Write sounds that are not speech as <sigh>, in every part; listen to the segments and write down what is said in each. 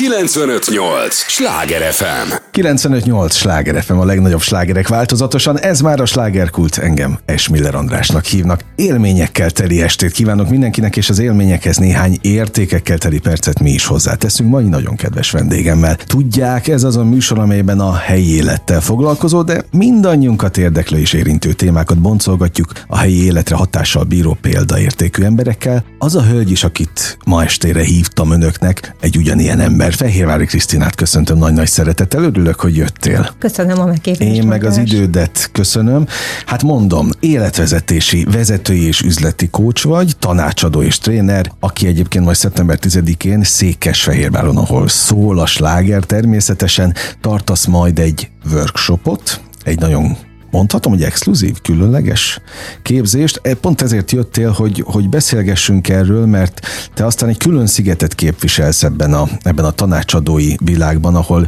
958! Sláger FM! 958! Sláger FM a legnagyobb slágerek változatosan. Ez már a slágerkult. Engem Esmiller Andrásnak hívnak. Élményekkel teli estét kívánok mindenkinek, és az élményekhez néhány értékekkel teli percet mi is hozzáteszünk mai nagyon kedves vendégemmel. Tudják, ez az a műsor, amelyben a helyi élettel foglalkozó, de mindannyiunkat érdeklő és érintő témákat boncolgatjuk a helyi életre hatással bíró példaértékű emberekkel. Az a hölgy is, akit ma estére hívtam önöknek, egy ugyanilyen ember. Fehérvári Krisztinát köszöntöm nagy-nagy szeretettel, örülök, hogy jöttél. Köszönöm a megkérést. Én meg az idődet köszönöm. Hát mondom, életvezetési, vezetői és üzleti kócs vagy, tanácsadó és tréner, aki egyébként majd szeptember 10-én Székesfehérváron, ahol szól a sláger természetesen, tartasz majd egy workshopot, egy nagyon mondhatom, hogy exkluzív, különleges képzést. E, pont ezért jöttél, hogy, hogy beszélgessünk erről, mert te aztán egy külön szigetet képviselsz ebben a, ebben a tanácsadói világban, ahol,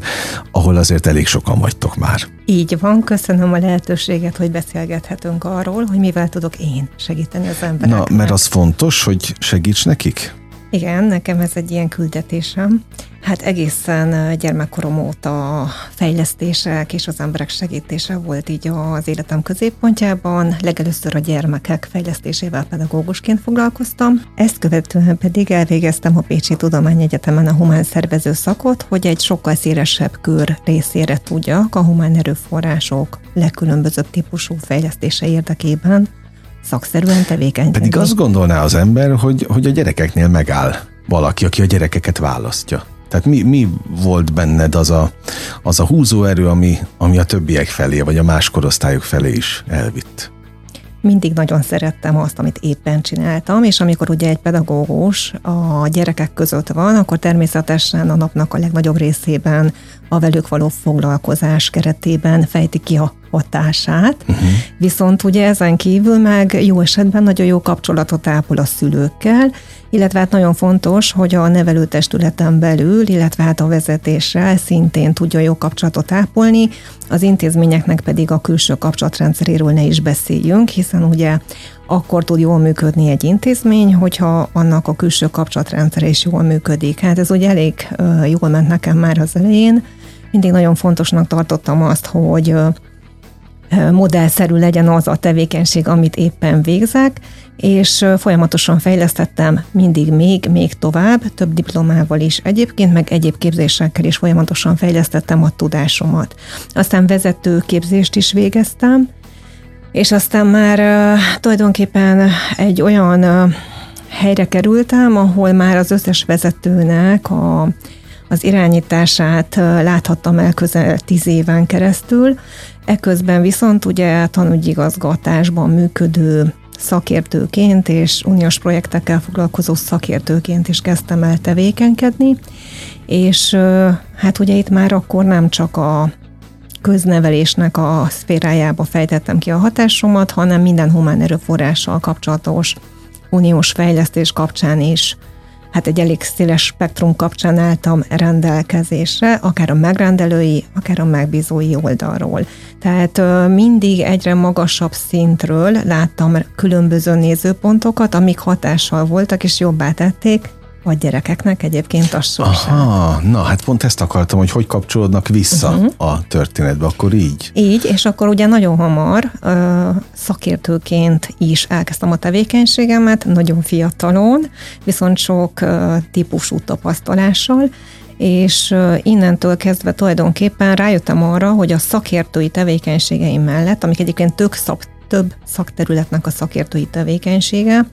ahol azért elég sokan vagytok már. Így van, köszönöm a lehetőséget, hogy beszélgethetünk arról, hogy mivel tudok én segíteni az embereknek. Na, mert az fontos, hogy segíts nekik? Igen, nekem ez egy ilyen küldetésem. Hát egészen gyermekkorom óta fejlesztések és az emberek segítése volt így az életem középpontjában. Legelőször a gyermekek fejlesztésével pedagógusként foglalkoztam. Ezt követően pedig elvégeztem a Pécsi Tudományegyetemen a humán szervező szakot, hogy egy sokkal szélesebb kör részére tudjak a humán erőforrások legkülönbözőbb típusú fejlesztése érdekében szakszerűen tevékenykedni. Pedig azt gondolná az ember, hogy, hogy a gyerekeknél megáll valaki, aki a gyerekeket választja. Tehát mi, mi volt benned az a, az a húzóerő, ami, ami a többiek felé, vagy a más korosztályok felé is elvitt? mindig nagyon szerettem azt, amit éppen csináltam, és amikor ugye egy pedagógus a gyerekek között van, akkor természetesen a napnak a legnagyobb részében a velük való foglalkozás keretében fejti ki a hatását, uh-huh. viszont ugye ezen kívül meg jó esetben nagyon jó kapcsolatot ápol a szülőkkel, illetve hát nagyon fontos, hogy a nevelőtestületen belül, illetve hát a vezetéssel szintén tudja jó kapcsolatot ápolni, az intézményeknek pedig a külső kapcsolatrendszeréről ne is beszéljünk, hiszen ugye akkor tud jól működni egy intézmény, hogyha annak a külső kapcsolatrendszer is jól működik. Hát ez ugye elég jól ment nekem már az elején. Mindig nagyon fontosnak tartottam azt, hogy modellszerű legyen az a tevékenység, amit éppen végzek, és folyamatosan fejlesztettem mindig még, még tovább, több diplomával is egyébként, meg egyéb képzésekkel is folyamatosan fejlesztettem a tudásomat. Aztán vezető képzést is végeztem, és aztán már uh, tulajdonképpen egy olyan uh, helyre kerültem, ahol már az összes vezetőnek a, az irányítását láthattam el közel tíz éven keresztül. Eközben viszont ugye tanúgyigazgatásban működő szakértőként és uniós projektekkel foglalkozó szakértőként is kezdtem el tevékenykedni, és hát ugye itt már akkor nem csak a köznevelésnek a szférájába fejtettem ki a hatásomat, hanem minden humán erőforrással kapcsolatos uniós fejlesztés kapcsán is hát egy elég széles spektrum kapcsán álltam rendelkezésre, akár a megrendelői, akár a megbízói oldalról. Tehát mindig egyre magasabb szintről láttam különböző nézőpontokat, amik hatással voltak és jobbá tették a gyerekeknek egyébként a sorsát. Aha, na hát pont ezt akartam, hogy hogy kapcsolódnak vissza uh-huh. a történetbe, akkor így. Így, és akkor ugye nagyon hamar ö, szakértőként is elkezdtem a tevékenységemet, nagyon fiatalon, viszont sok ö, típusú tapasztalással, és innentől kezdve tulajdonképpen rájöttem arra, hogy a szakértői tevékenységeim mellett, amik egyébként tök szab, több szakterületnek a szakértői tevékenysége.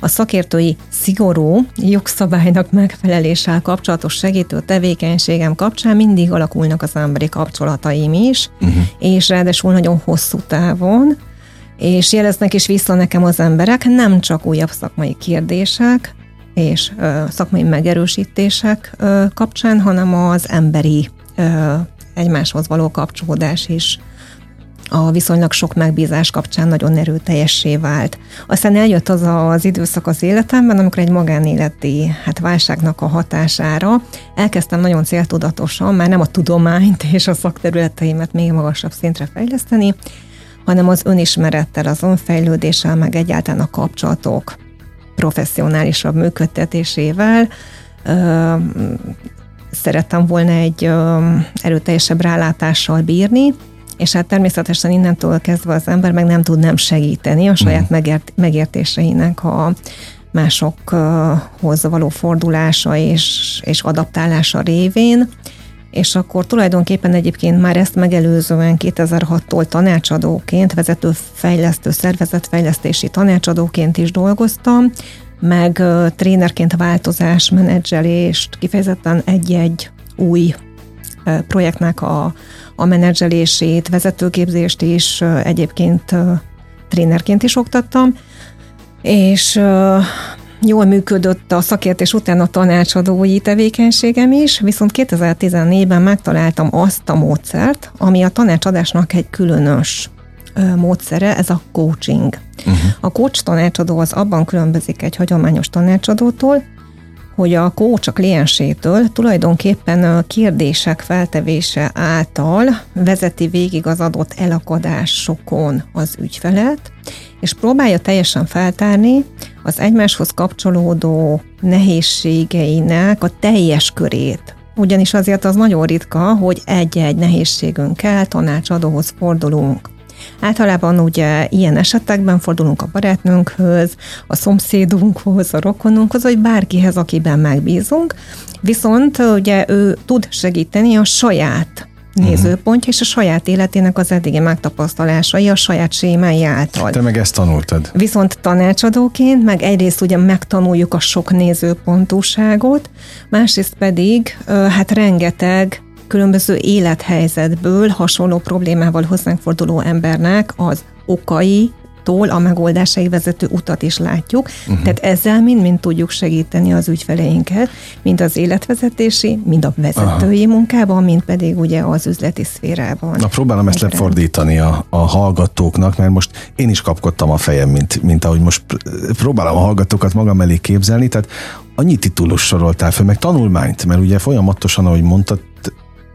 A szakértői szigorú jogszabálynak megfeleléssel kapcsolatos segítő tevékenységem kapcsán mindig alakulnak az emberi kapcsolataim is, uh-huh. és ráadásul nagyon hosszú távon, és jeleznek is vissza nekem az emberek nem csak újabb szakmai kérdések, és ö, szakmai megerősítések ö, kapcsán, hanem az emberi ö, egymáshoz való kapcsolódás is a viszonylag sok megbízás kapcsán nagyon erőteljessé vált. Aztán eljött az az időszak az életemben, amikor egy magánéleti hát válságnak a hatására elkezdtem nagyon céltudatosan, már nem a tudományt és a szakterületeimet még magasabb szintre fejleszteni, hanem az önismerettel, az önfejlődéssel, meg egyáltalán a kapcsolatok professzionálisabb működtetésével szerettem volna egy erőteljesebb rálátással bírni, és hát természetesen innentől kezdve az ember meg nem tud nem segíteni a saját mm. megért, megértéseinek a másokhoz való fordulása és, és adaptálása révén, és akkor tulajdonképpen egyébként már ezt megelőzően 2006-tól tanácsadóként, vezető fejlesztő szervezetfejlesztési tanácsadóként is dolgoztam, meg trénerként változás, menedzselést, kifejezetten egy-egy új projektnek a, a menedzselését, vezetőképzést is egyébként trénerként is oktattam, és jól működött a szakértés után a tanácsadói tevékenységem is, viszont 2014-ben megtaláltam azt a módszert, ami a tanácsadásnak egy különös módszere, ez a coaching. Uh-huh. A coach tanácsadó az abban különbözik egy hagyományos tanácsadótól, hogy a coach a kliensétől tulajdonképpen a kérdések feltevése által vezeti végig az adott elakadásokon az ügyfelet, és próbálja teljesen feltárni az egymáshoz kapcsolódó nehézségeinek a teljes körét. Ugyanis azért az nagyon ritka, hogy egy-egy nehézségünkkel tanácsadóhoz fordulunk. Általában ugye ilyen esetekben fordulunk a barátnőnkhöz, a szomszédunkhoz, a rokonunkhoz, vagy bárkihez, akiben megbízunk, viszont ugye ő tud segíteni a saját nézőpontja és a saját életének az eddigi megtapasztalásai a saját sémái által. Te meg ezt tanultad. Viszont tanácsadóként meg egyrészt ugye megtanuljuk a sok nézőpontúságot, másrészt pedig hát rengeteg különböző élethelyzetből hasonló problémával hozzánk forduló embernek az okai, tól a megoldásai vezető utat is látjuk. Uh-huh. Tehát ezzel mind-mind tudjuk segíteni az ügyfeleinket, mind az életvezetési, mind a vezetői Aha. munkában, mind pedig ugye az üzleti szférában. Na próbálom ezt lefordítani a, a hallgatóknak, mert most én is kapkodtam a fejem, mint, mint ahogy most próbálom a hallgatókat magam elé képzelni, tehát annyi titulus soroltál fel, meg tanulmányt, mert ugye folyamatosan, ahogy mondtad,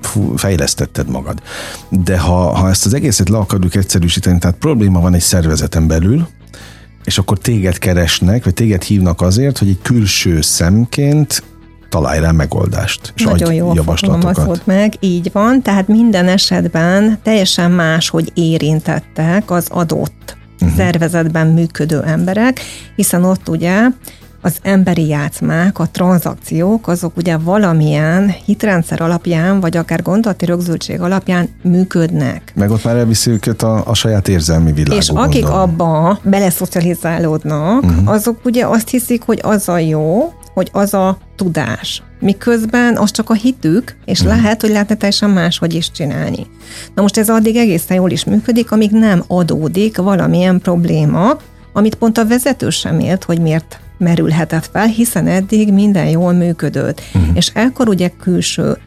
fú, fejlesztetted magad. De ha, ha ezt az egészet le akarjuk egyszerűsíteni, tehát probléma van egy szervezeten belül, és akkor téged keresnek, vagy téged hívnak azért, hogy egy külső szemként találj rá megoldást. És Nagyon jó javaslatokat. meg, így van, tehát minden esetben teljesen más, hogy érintettek az adott uh-huh. szervezetben működő emberek, hiszen ott ugye az emberi játszmák, a tranzakciók, azok ugye valamilyen hitrendszer alapján, vagy akár gondolati rögzültség alapján működnek. Meg ott már elviszi őket a, a saját érzelmi világba. És akik gondolom. abba beleszocializálódnak, uh-huh. azok ugye azt hiszik, hogy az a jó, hogy az a tudás. Miközben az csak a hitük, és uh-huh. lehet, hogy lehetne teljesen máshogy is csinálni. Na most ez addig egészen jól is működik, amíg nem adódik valamilyen probléma, amit pont a vezető sem ért, hogy miért merülhetett fel, hiszen eddig minden jól működött. Uh-huh. És ekkor ugye külső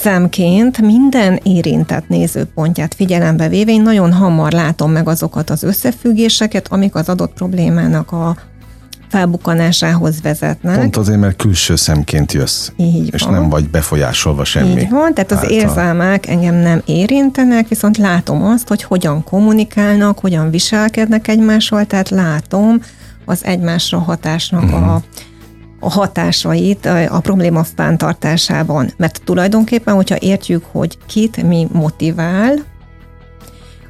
szemként minden érintett nézőpontját figyelembe véve én nagyon hamar látom meg azokat az összefüggéseket, amik az adott problémának a felbukkanásához vezetnek. Pont azért, mert külső szemként jössz, Így és van. nem vagy befolyásolva semmi. Így van, tehát az által. érzelmek engem nem érintenek, viszont látom azt, hogy hogyan kommunikálnak, hogyan viselkednek egymással, tehát látom az egymásra hatásnak uh-huh. a a hatásait a probléma fenntartásában. Mert tulajdonképpen, hogyha értjük, hogy kit mi motivál,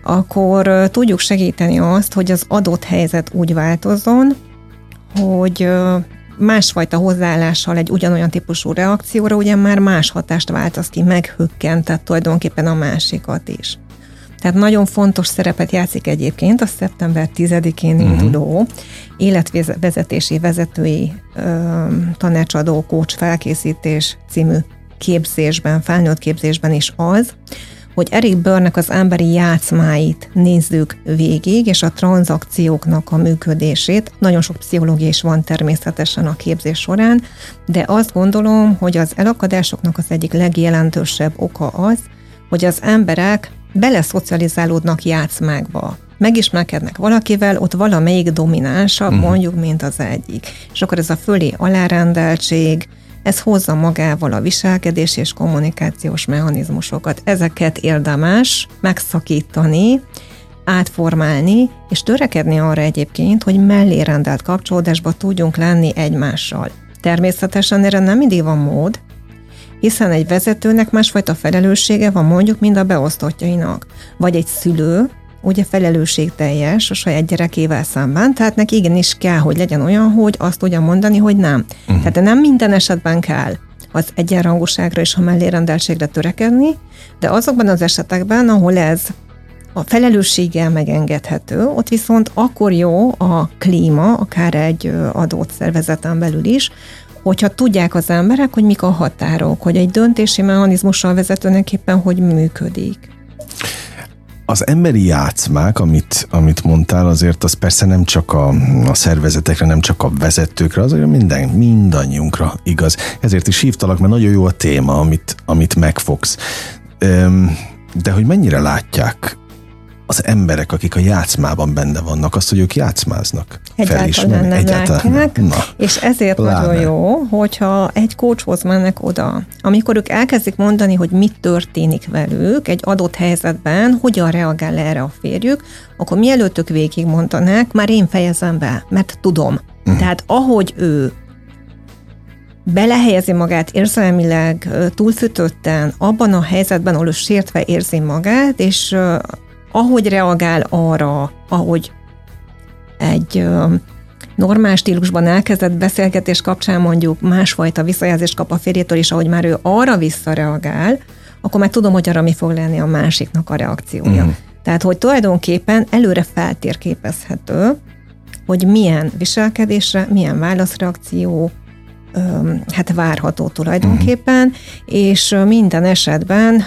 akkor tudjuk segíteni azt, hogy az adott helyzet úgy változzon, hogy másfajta hozzáállással egy ugyanolyan típusú reakcióra ugye már más hatást változ ki, meghökkentett tulajdonképpen a másikat is. Tehát nagyon fontos szerepet játszik egyébként a szeptember 10-én uh-huh. induló életvezetési vezetői ö, tanácsadó coach felkészítés című képzésben, felnőtt képzésben is az, hogy Eric Börnek az emberi játszmáit nézzük végig, és a tranzakcióknak a működését. Nagyon sok pszichológia is van természetesen a képzés során, de azt gondolom, hogy az elakadásoknak az egyik legjelentősebb oka az, hogy az emberek beleszocializálódnak játszmákba. Megismerkednek valakivel, ott valamelyik dominánsabb, uh-huh. mondjuk, mint az egyik. És akkor ez a fölé alárendeltség, ez hozza magával a viselkedés és kommunikációs mechanizmusokat. Ezeket érdemes megszakítani, átformálni, és törekedni arra egyébként, hogy mellé rendelt kapcsolódásba tudjunk lenni egymással. Természetesen erre nem mindig van mód, hiszen egy vezetőnek másfajta felelőssége van mondjuk, mind a beosztottjainak. Vagy egy szülő, ugye felelősségteljes a saját gyerekével szemben, tehát neki igenis kell, hogy legyen olyan, hogy azt tudja mondani, hogy nem. Uh-huh. Tehát nem minden esetben kell az egyenrangúságra és a mellérendeltségre törekedni, de azokban az esetekben, ahol ez a felelősséggel megengedhető, ott viszont akkor jó a klíma, akár egy adott szervezeten belül is, hogyha tudják az emberek, hogy mik a határok, hogy egy döntési mechanizmussal vezetőnek éppen hogy működik. Az emberi játszmák, amit, amit mondtál, azért az persze nem csak a, a szervezetekre, nem csak a vezetőkre, az minden, mindannyiunkra igaz. Ezért is hívtalak, mert nagyon jó a téma, amit, amit megfogsz. De hogy mennyire látják az emberek, akik a játszmában benne vannak, azt, hogy ők játszmáznak. Egyáltalán nem Egyáltalán látják, Na, és ezért pláne. nagyon jó, hogyha egy coachhoz mennek oda, amikor ők elkezdik mondani, hogy mit történik velük egy adott helyzetben, hogyan reagál erre a férjük, akkor mielőtt ők végig mondanák, már én fejezem be, mert tudom. Uh-huh. Tehát ahogy ő belehelyezi magát érzelmileg túlszütötten abban a helyzetben, ahol ő sértve érzi magát, és ahogy reagál arra, ahogy egy normál stílusban elkezdett beszélgetés kapcsán mondjuk másfajta visszajelzést kap a férjétől, és ahogy már ő arra visszareagál, akkor már tudom, hogy arra mi fog lenni a másiknak a reakciója. Mm. Tehát, hogy tulajdonképpen előre feltérképezhető, hogy milyen viselkedésre, milyen válaszreakció, hát várható tulajdonképpen, uh-huh. és minden esetben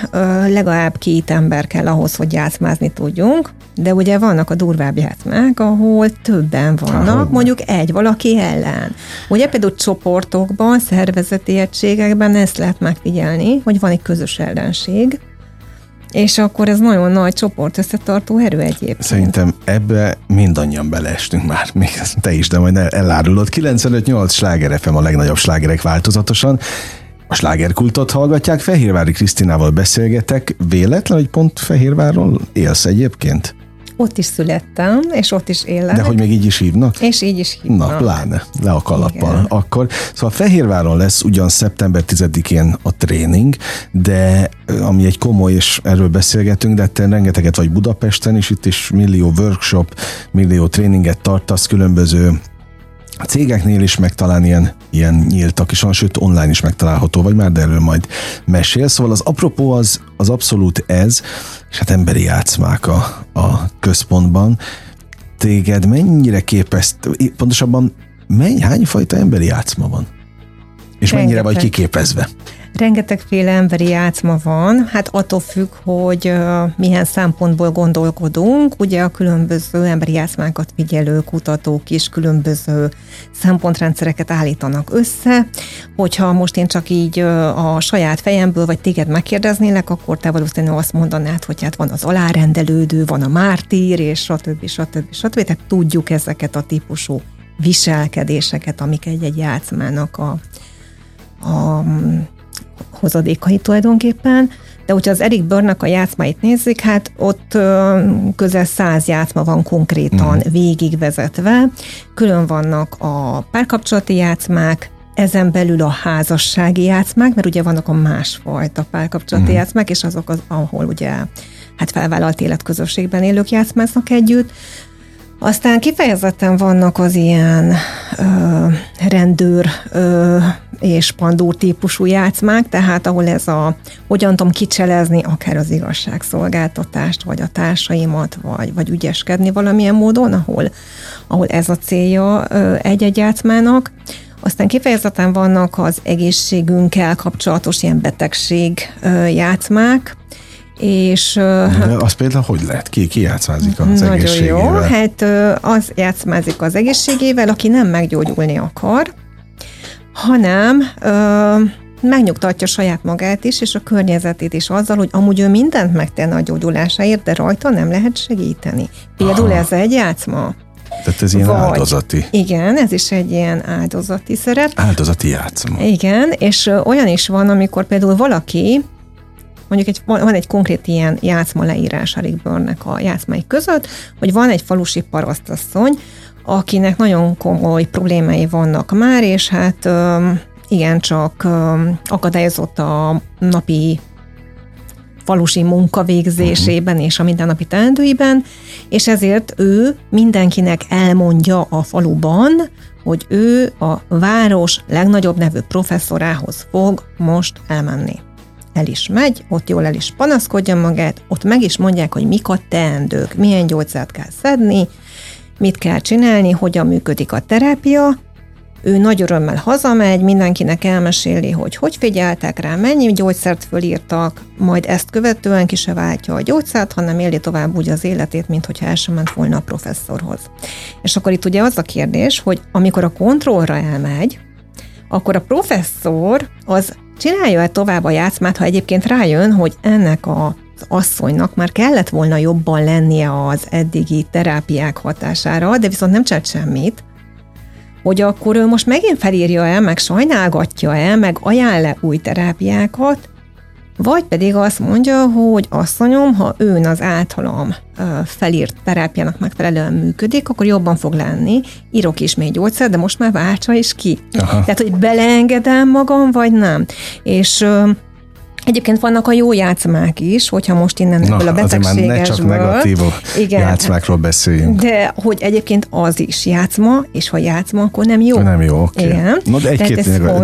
legalább két ember kell ahhoz, hogy játszmázni tudjunk, de ugye vannak a durvább játszmák, ahol többen vannak, Aha. mondjuk egy valaki ellen. Ugye például csoportokban, szervezeti egységekben ezt lehet megfigyelni, hogy van egy közös ellenség, és akkor ez nagyon nagy csoport összetartó erő egyébként. Szerintem ebbe mindannyian beleestünk már, még te is, de majd elárulod. 95-8 sláger FM a legnagyobb slágerek változatosan. A slágerkultot hallgatják, Fehérvári Krisztinával beszélgetek. Véletlen, hogy pont Fehérvárról élsz egyébként? Ott is születtem, és ott is élek. De hogy még így is hívnak? És így is hívnak. Na, pláne, le a kalappal. Igen. Akkor, szóval Fehérváron lesz ugyan szeptember 10-én a tréning, de ami egy komoly, és erről beszélgetünk, de te rengeteget vagy Budapesten is, itt is millió workshop, millió tréninget tartasz különböző a cégeknél is meg talán ilyen, ilyen nyíltak, és sőt online is megtalálható, vagy már, de erről majd mesél. Szóval az apropó az, az abszolút ez, és hát emberi játszmák a, a központban. Téged mennyire képeszt, pontosabban menny, hány fajta emberi játszma van? És Rengeteg. mennyire vagy kiképezve? Rengetegféle emberi játszma van, hát attól függ, hogy milyen szempontból gondolkodunk. Ugye a különböző emberi játszmákat figyelő kutatók is különböző szempontrendszereket állítanak össze. Hogyha most én csak így a saját fejemből vagy téged megkérdeznélek, akkor te valószínűleg azt mondanád, hogy hát van az alárendelődő, van a mártír, és stb. stb. stb. Tehát tudjuk ezeket a típusú viselkedéseket, amik egy-egy játszmának a, a hozadékai tulajdonképpen, de hogyha az Eric Börnek a játszmáit nézzük, hát ott közel száz játszma van konkrétan mm. végigvezetve. Külön vannak a párkapcsolati játszmák, ezen belül a házassági játszmák, mert ugye vannak a másfajta párkapcsolati mm. játszmák, és azok, az, ahol ugye hát felvállalt életközösségben élők játszmáznak együtt. Aztán kifejezetten vannak az ilyen ö, rendőr ö, és pandúr típusú játszmák, tehát ahol ez a, hogyan tudom kicselezni akár az igazságszolgáltatást, vagy a társaimat, vagy, vagy ügyeskedni valamilyen módon, ahol, ahol ez a célja egy-egy játszmának. Aztán kifejezetten vannak az egészségünkkel kapcsolatos ilyen betegség játszmák, és... De az például hogy lehet? Ki, ki játszmázik az nagyon egészségével? Jó, hát az játszmázik az egészségével, aki nem meggyógyulni akar, hanem ö, megnyugtatja saját magát is, és a környezetét is azzal, hogy amúgy ő mindent megtenne a gyógyulásáért, de rajta nem lehet segíteni. Például Aha. ez egy játszma. Tehát ez ilyen Vagy, áldozati. Igen, ez is egy ilyen áldozati szerep. Áldozati játszma. Igen, és olyan is van, amikor például valaki mondjuk egy, van egy konkrét ilyen játszma leírás a Rick a játszmai között, hogy van egy falusi parasztasszony, akinek nagyon komoly problémái vannak már, és hát igencsak akadályozott a napi falusi munkavégzésében uh-huh. és a mindennapi teendőiben, és ezért ő mindenkinek elmondja a faluban, hogy ő a város legnagyobb nevű professzorához fog most elmenni. El is megy, ott jól el is panaszkodja magát, ott meg is mondják, hogy mik a teendők, milyen gyógyszert kell szedni, mit kell csinálni, hogyan működik a terápia, ő nagy örömmel hazamegy, mindenkinek elmeséli, hogy hogy figyeltek rá, mennyi gyógyszert fölírtak, majd ezt követően ki se váltja a gyógyszert, hanem éli tovább úgy az életét, mint hogyha el sem ment volna a professzorhoz. És akkor itt ugye az a kérdés, hogy amikor a kontrollra elmegy, akkor a professzor az csinálja-e tovább a játszmát, ha egyébként rájön, hogy ennek a asszonynak már kellett volna jobban lennie az eddigi terápiák hatására, de viszont nem csinált semmit, hogy akkor ő most megint felírja el, meg sajnálgatja el, meg ajánl le új terápiákat, vagy pedig azt mondja, hogy asszonyom, ha ön az általam felírt terápiának megfelelően működik, akkor jobban fog lenni. Írok is még gyógyszer, de most már váltsa is ki. Aha. Tehát, hogy beleengedem magam, vagy nem. És Egyébként vannak a jó játszmák is, hogyha most innen ebből a betegségesből. ne csak negatív igen, játszmákról beszéljünk. De hogy egyébként az is játszma, és ha játszma, akkor nem jó. Nem jó, oké. Okay. Igen. No, de egy-két,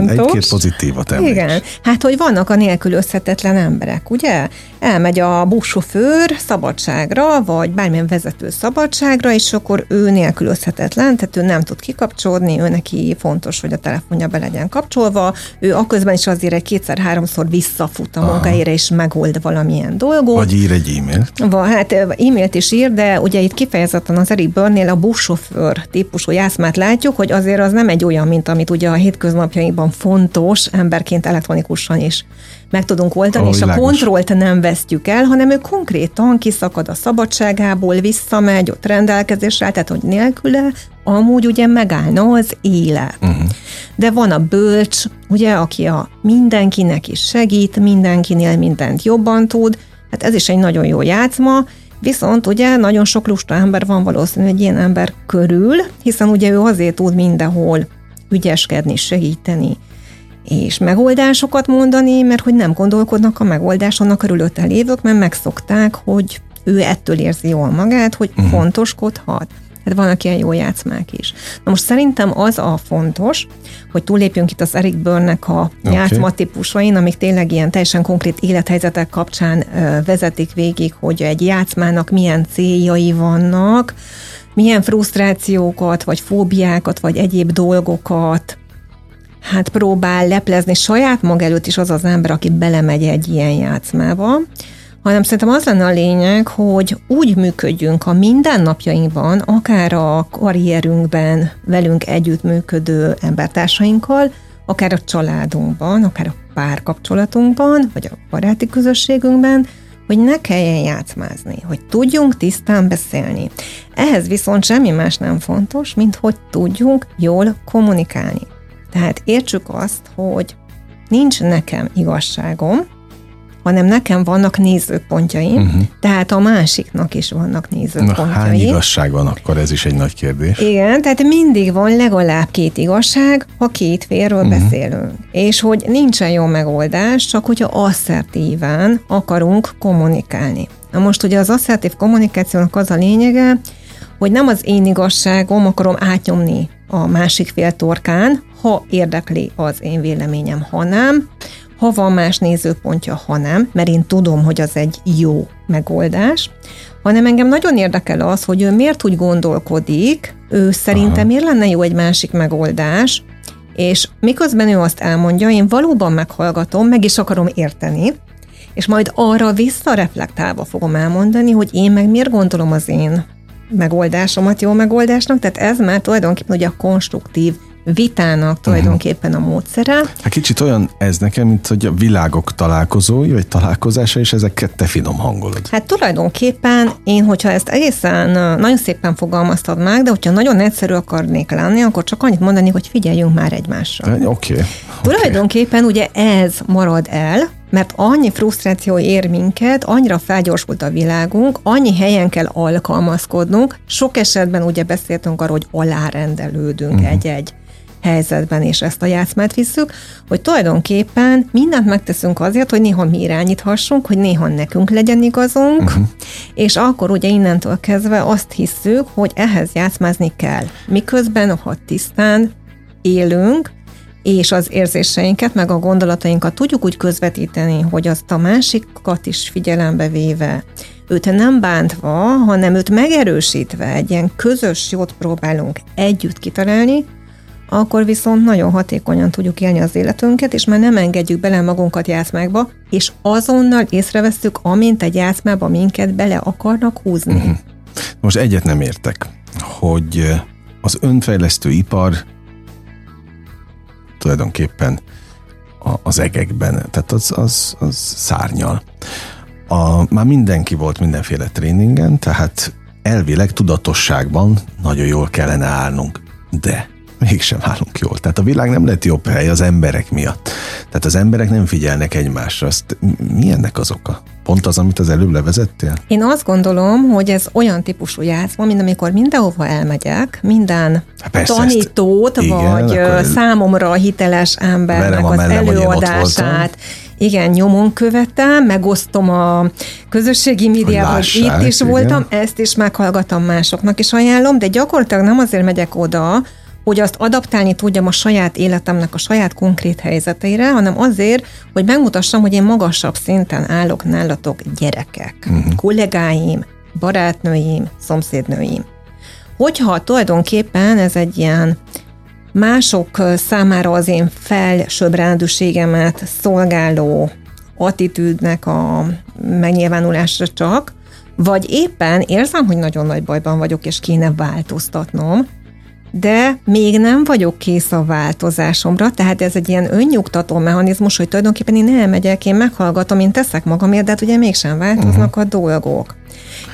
egy-két pozitívat említs. Igen. Hát, hogy vannak a nélkülözhetetlen emberek, ugye? Elmegy a buszsofőr szabadságra, vagy bármilyen vezető szabadságra, és akkor ő nélkülözhetetlen, tehát ő nem tud kikapcsolni, ő neki fontos, hogy a telefonja be legyen kapcsolva, ő akközben is azért egy kétszer-háromszor visszafut a munkájára, és megold valamilyen dolgot. Vagy ír egy e-mailt. Va, hát e-mailt is ír, de ugye itt kifejezetten az Eric Börnél a buszsofőr típusú játszmát látjuk, hogy azért az nem egy olyan, mint amit ugye a hétköznapjainkban fontos emberként elektronikusan is meg tudunk oldani, oh, és világos. a kontrollt nem vesztjük el, hanem ő konkrétan kiszakad a szabadságából, visszamegy, ott rendelkezésre, tehát hogy nélküle amúgy ugye megállna az élet. Uh-huh. De van a bölcs, ugye, aki a mindenkinek is segít, mindenkinél mindent jobban tud, hát ez is egy nagyon jó játszma, Viszont ugye nagyon sok lusta ember van valószínű egy ilyen ember körül, hiszen ugye ő azért tud mindenhol ügyeskedni, segíteni, és megoldásokat mondani, mert hogy nem gondolkodnak a megoldáson a körülötte lévők, mert megszokták, hogy ő ettől érzi jól magát, hogy uh-huh. fontoskodhat. Tehát vannak ilyen jó játszmák is. Na most szerintem az a fontos, hogy túlépjünk itt az Eric Börnek a okay. játszma típusain, amik tényleg ilyen teljesen konkrét élethelyzetek kapcsán vezetik végig, hogy egy játszmának milyen céljai vannak, milyen frusztrációkat, vagy fóbiákat, vagy egyéb dolgokat hát próbál leplezni saját maga előtt is az az ember, aki belemegy egy ilyen játszmába, hanem szerintem az lenne a lényeg, hogy úgy működjünk a mindennapjainkban, akár a karrierünkben velünk együttműködő embertársainkkal, akár a családunkban, akár a párkapcsolatunkban, vagy a baráti közösségünkben, hogy ne kelljen játszmázni, hogy tudjunk tisztán beszélni. Ehhez viszont semmi más nem fontos, mint hogy tudjunk jól kommunikálni. Tehát értsük azt, hogy nincs nekem igazságom, hanem nekem vannak nézőpontjaim, uh-huh. tehát a másiknak is vannak nézőpontjai. Na, hány igazság van akkor? Ez is egy nagy kérdés. Igen, tehát mindig van legalább két igazság, ha két félről uh-huh. beszélünk. És hogy nincsen jó megoldás, csak hogyha asszertíven akarunk kommunikálni. Na most ugye az asszertív kommunikációnak az a lényege, hogy nem az én igazságom akarom átnyomni a másik fél torkán, ha érdekli az én véleményem, ha nem, ha van más nézőpontja, ha nem, mert én tudom, hogy az egy jó megoldás, hanem engem nagyon érdekel az, hogy ő miért úgy gondolkodik, ő szerintem miért lenne jó egy másik megoldás, és miközben ő azt elmondja, én valóban meghallgatom, meg is akarom érteni, és majd arra visszareflektálva fogom elmondani, hogy én meg miért gondolom az én megoldásomat jó megoldásnak, tehát ez már tulajdonképpen ugye a konstruktív vitának tulajdonképpen a módszere. Hát kicsit olyan ez nekem, mint hogy a világok találkozói, vagy találkozása, és ezeket te finom hangolod. Hát tulajdonképpen én, hogyha ezt egészen nagyon szépen fogalmaztad meg, de hogyha nagyon egyszerű akarnék lenni, akkor csak annyit mondani, hogy figyeljünk már egymásra. Oké. Okay. Tulajdonképpen ugye ez marad el, mert annyi frusztráció ér minket, annyira felgyorsult a világunk, annyi helyen kell alkalmazkodnunk, sok esetben ugye beszéltünk arról, hogy alárendelődünk uh-huh. egy-egy helyzetben is ezt a játszmát visszük, hogy tulajdonképpen mindent megteszünk azért, hogy néha mi irányíthassunk, hogy néha nekünk legyen igazunk, uh-huh. és akkor ugye innentől kezdve azt hisszük, hogy ehhez játszmázni kell. Miközben, ha tisztán élünk, és az érzéseinket, meg a gondolatainkat tudjuk úgy közvetíteni, hogy azt a másikat is figyelembe véve, őt nem bántva, hanem őt megerősítve egy ilyen közös jót próbálunk együtt kitalálni, akkor viszont nagyon hatékonyan tudjuk élni az életünket, és már nem engedjük bele magunkat játszmákba, és azonnal észreveszünk, amint egy játszmába minket bele akarnak húzni. Uh-huh. Most egyet nem értek, hogy az önfejlesztő ipar tulajdonképpen az egekben, tehát az, az, az szárnyal. A, már mindenki volt mindenféle tréningen, tehát elvileg tudatosságban nagyon jól kellene állnunk. De mégsem állunk jól. Tehát a világ nem lett jobb hely az emberek miatt. Tehát az emberek nem figyelnek egymásra. Azt, mi ennek az oka? Pont az, amit az előbb levezettél? Én azt gondolom, hogy ez olyan típusú játszma, mint amikor mindenhova elmegyek, minden Há persze, tanítót, ezt, vagy igen, számomra hiteles embernek az előadását, igen, nyomon követem, megosztom a közösségi médiában, hogy itt is igen. voltam, ezt is meghallgatom másoknak is ajánlom, de gyakorlatilag nem azért megyek oda, hogy azt adaptálni tudjam a saját életemnek a saját konkrét helyzeteire, hanem azért, hogy megmutassam, hogy én magasabb szinten állok nálatok gyerekek, uh-huh. kollégáim, barátnőim, szomszédnőim. Hogyha tulajdonképpen ez egy ilyen mások számára az én felsőbbrendűségemet szolgáló attitűdnek a megnyilvánulásra csak, vagy éppen érzem, hogy nagyon nagy bajban vagyok, és kéne változtatnom, de még nem vagyok kész a változásomra, tehát ez egy ilyen önnyugtató mechanizmus, hogy tulajdonképpen én elmegyek, én meghallgatom, én teszek magamért, de hát ugye mégsem változnak uh-huh. a dolgok.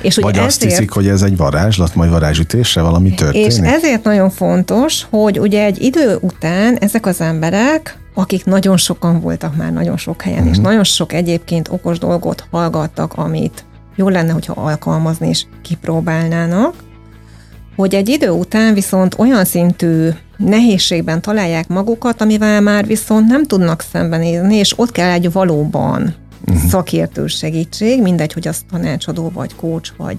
És Vagy ezért, azt hiszik, hogy ez egy varázslat, majd varázsütésre valami történik. És ezért nagyon fontos, hogy ugye egy idő után ezek az emberek, akik nagyon sokan voltak már nagyon sok helyen, uh-huh. és mhm. nagyon sok egyébként okos dolgot hallgattak, amit jó lenne, hogyha alkalmazni és kipróbálnának, hogy egy idő után viszont olyan szintű nehézségben találják magukat, amivel már viszont nem tudnak szembenézni, és ott kell egy valóban uh-huh. szakértő segítség, mindegy, hogy az tanácsadó, vagy coach, vagy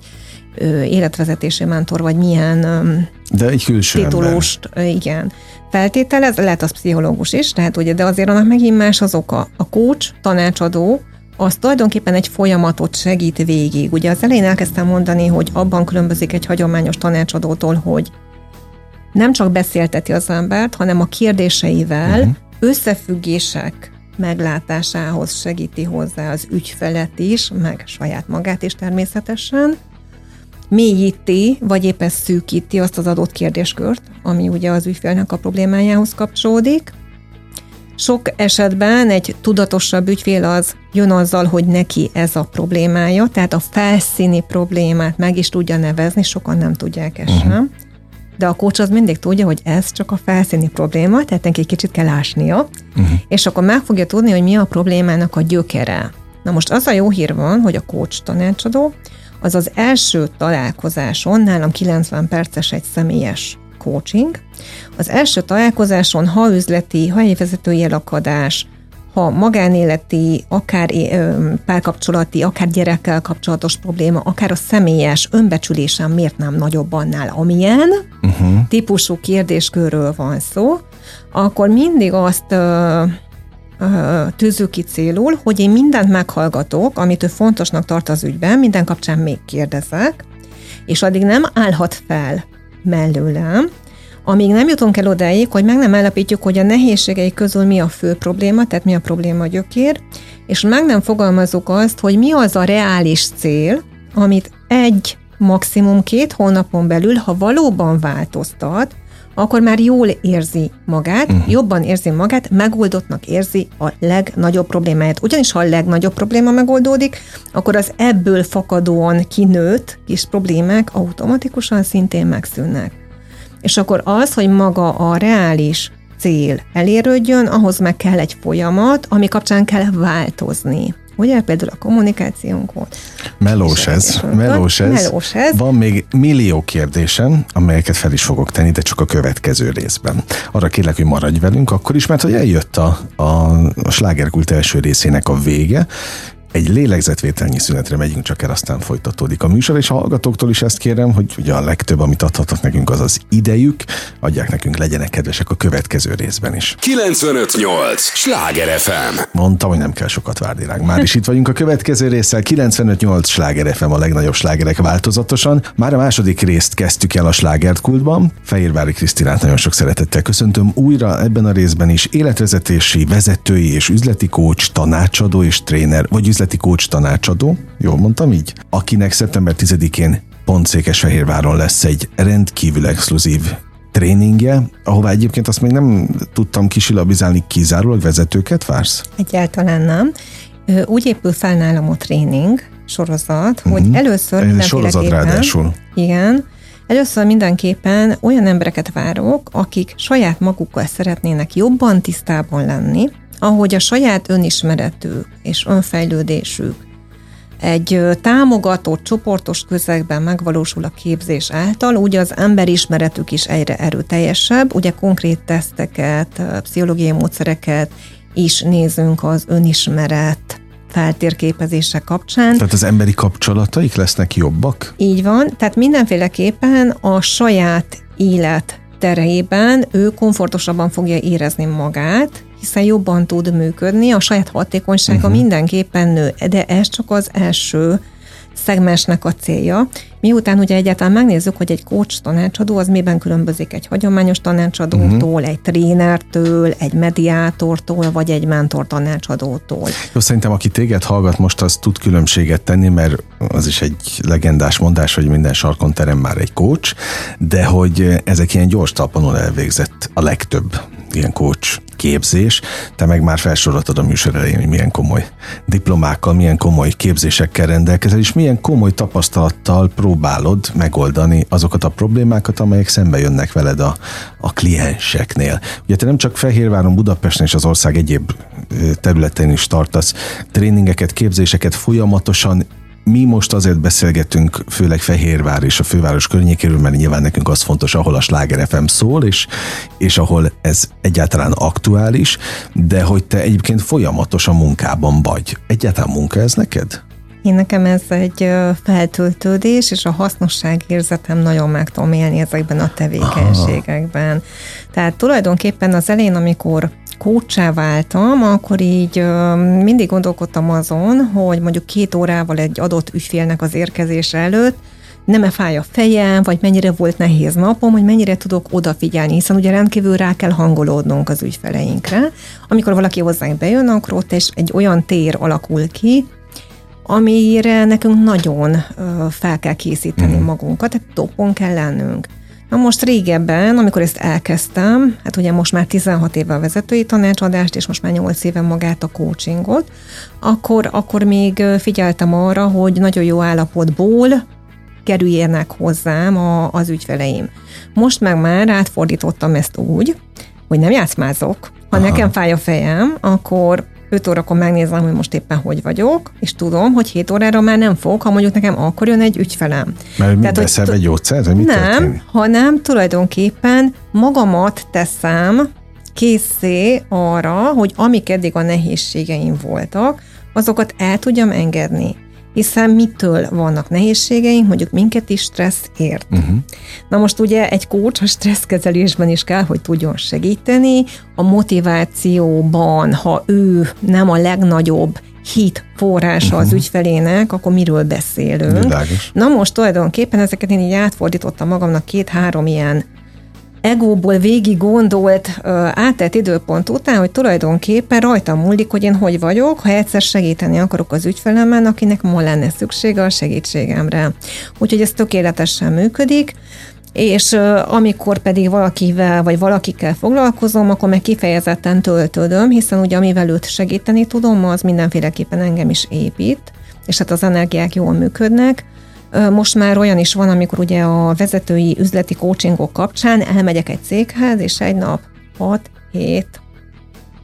ö, életvezetési mentor, vagy milyen ö, de egy külső titulust, ember. igen, feltételez, lehet az pszichológus is, tehát ugye, de azért annak megint más az oka. A coach, tanácsadó, az tulajdonképpen egy folyamatot segít végig. Ugye az elején elkezdtem mondani, hogy abban különbözik egy hagyományos tanácsadótól, hogy nem csak beszélteti az embert, hanem a kérdéseivel uh-huh. összefüggések meglátásához segíti hozzá az ügyfelet is, meg saját magát is természetesen, mélyíti, vagy éppen szűkíti azt az adott kérdéskört, ami ugye az ügyfélnek a problémájához kapcsolódik, sok esetben egy tudatosabb ügyfél az jön azzal, hogy neki ez a problémája, tehát a felszíni problémát meg is tudja nevezni, sokan nem tudják ezt uh-huh. sem. De a kócs az mindig tudja, hogy ez csak a felszíni probléma, tehát neki egy kicsit kell ásnia, uh-huh. és akkor meg fogja tudni, hogy mi a problémának a gyökere. Na most az a jó hír van, hogy a kócs tanácsadó, az az első találkozáson, nálam 90 perces egy személyes coaching. Az első találkozáson, ha üzleti, ha egy vezetői elakadás, ha magánéleti, akár párkapcsolati, akár gyerekkel kapcsolatos probléma, akár a személyes önbecsülésem miért nem nagyobb annál, amilyen uh-huh. típusú kérdéskörről van szó, akkor mindig azt uh, tűzzük ki célul, hogy én mindent meghallgatok, amit ő fontosnak tart az ügyben, minden kapcsán még kérdezek, és addig nem állhat fel mellőlem, amíg nem jutunk el odáig, hogy meg nem állapítjuk, hogy a nehézségei közül mi a fő probléma, tehát mi a probléma gyökér, és meg nem fogalmazunk azt, hogy mi az a reális cél, amit egy, maximum két hónapon belül, ha valóban változtat, akkor már jól érzi magát, uh-huh. jobban érzi magát, megoldottnak érzi a legnagyobb problémáját. Ugyanis ha a legnagyobb probléma megoldódik, akkor az ebből fakadóan kinőtt kis problémák automatikusan szintén megszűnnek. És akkor az, hogy maga a reális cél elérődjön, ahhoz meg kell egy folyamat, ami kapcsán kell változni. Ugye például a kommunikációnkon. Melós ez, melós ez. melós ez. Van még millió kérdésem, amelyeket fel is fogok tenni, de csak a következő részben. Arra kérlek, hogy maradj velünk akkor is, mert hogy eljött a, a, a slágerkult első részének a vége, egy lélegzetvételnyi szünetre megyünk csak el, aztán folytatódik a műsor, és a hallgatóktól is ezt kérem, hogy ugye a legtöbb, amit adhatnak nekünk, az az idejük, adják nekünk, legyenek kedvesek a következő részben is. 958! Sláger FM! Mondtam, hogy nem kell sokat várni ránk. Már is itt vagyunk a következő résszel. 958 Sláger FM a legnagyobb slágerek változatosan. Már a második részt kezdtük el a slágerkultban. Fehérvári Krisztinát nagyon sok szeretettel köszöntöm újra ebben a részben is. Életvezetési, vezetői és üzleti kócs, tanácsadó és tréner, vagy üzleti üzleti coach tanácsadó, jól mondtam így, akinek szeptember 10-én pont Székesfehérváron lesz egy rendkívül exkluzív tréningje, ahová egyébként azt még nem tudtam kisilabizálni, kizárólag vezetőket vársz? Egyáltalán nem. Úgy épül fel nálam a tréning sorozat, uh-huh. hogy először mindenféleképpen... Sorozat Igen, Először mindenképpen olyan embereket várok, akik saját magukkal szeretnének jobban tisztában lenni, ahogy a saját önismeretük és önfejlődésük egy támogató, csoportos közegben megvalósul a képzés által, ugye az emberismeretük is egyre erőteljesebb, ugye konkrét teszteket, pszichológiai módszereket is nézünk az önismeret feltérképezése kapcsán. Tehát az emberi kapcsolataik lesznek jobbak? Így van, tehát mindenféleképpen a saját élet terében ő komfortosabban fogja érezni magát, hiszen jobban tud működni, a saját hatékonysága uh-huh. mindenképpen nő, de ez csak az első szegmensnek a célja. Miután ugye egyáltalán megnézzük, hogy egy coach tanácsadó az miben különbözik egy hagyományos tanácsadótól, uh-huh. egy trénertől, egy mediátortól, vagy egy mentor tanácsadótól. Jó, szerintem aki téged hallgat most, az tud különbséget tenni, mert az is egy legendás mondás, hogy minden sarkon terem már egy coach, de hogy ezek ilyen gyors talpanon elvégzett a legtöbb ilyen coach képzés, te meg már felsoroltad a műsor elején, hogy milyen komoly diplomákkal, milyen komoly képzésekkel rendelkezel, és milyen komoly tapasztalattal próbálod megoldani azokat a problémákat, amelyek szembe jönnek veled a, a klienseknél. Ugye te nem csak Fehérváron, Budapesten és az ország egyéb területein is tartasz tréningeket, képzéseket folyamatosan mi most azért beszélgetünk, főleg Fehérvár és a főváros környékéről, mert nyilván nekünk az fontos, ahol a Sláger FM szól, és, és ahol ez egyáltalán aktuális, de hogy te egyébként folyamatosan munkában vagy. Egyáltalán munka ez neked? Én nekem ez egy feltöltődés, és a hasznosság érzetem nagyon meg tudom élni ezekben a tevékenységekben. Aha. Tehát tulajdonképpen az elején, amikor kócsá váltam, akkor így mindig gondolkodtam azon, hogy mondjuk két órával egy adott ügyfélnek az érkezése előtt nem-e fáj a fejem, vagy mennyire volt nehéz napom, hogy mennyire tudok odafigyelni, hiszen ugye rendkívül rá kell hangolódnunk az ügyfeleinkre. Amikor valaki hozzánk bejön, akkor ott is egy olyan tér alakul ki, amire nekünk nagyon fel kell készíteni mm. magunkat, tehát topon kell lennünk. Na most régebben, amikor ezt elkezdtem, hát ugye most már 16 éve a vezetői tanácsadást, és most már 8 éve magát a coachingot, akkor, akkor még figyeltem arra, hogy nagyon jó állapotból kerüljenek hozzám a, az ügyfeleim. Most meg már átfordítottam ezt úgy, hogy nem játszmázok. Ha Aha. nekem fáj a fejem, akkor 5 órakor megnézem, hogy most éppen hogy vagyok, és tudom, hogy 7 órára már nem fog, ha mondjuk nekem akkor jön egy ügyfelem. Mert Tehát, veszel egy gyógyszert, vagy mit Nem, történik? hanem tulajdonképpen magamat teszem készé arra, hogy amik eddig a nehézségeim voltak, azokat el tudjam engedni hiszen mitől vannak nehézségeink, mondjuk minket is stressz ért. Uh-huh. Na most ugye egy kócs a stresszkezelésben is kell, hogy tudjon segíteni, a motivációban, ha ő nem a legnagyobb hit forrása uh-huh. az mhm. ügyfelének, akkor miről beszélünk. Világos. Na most tulajdonképpen ezeket én így átfordítottam magamnak két-három ilyen egóból végig gondolt átett időpont után, hogy tulajdonképpen rajtam múlik, hogy én hogy vagyok, ha egyszer segíteni akarok az ügyfelemen, akinek ma lenne szüksége a segítségemre. Úgyhogy ez tökéletesen működik és amikor pedig valakivel vagy valakikkel foglalkozom, akkor meg kifejezetten töltődöm, hiszen ugye amivel őt segíteni tudom, az mindenféleképpen engem is épít, és hát az energiák jól működnek, most már olyan is van, amikor ugye a vezetői üzleti coachingok kapcsán elmegyek egy céghez, és egy nap 6, 7,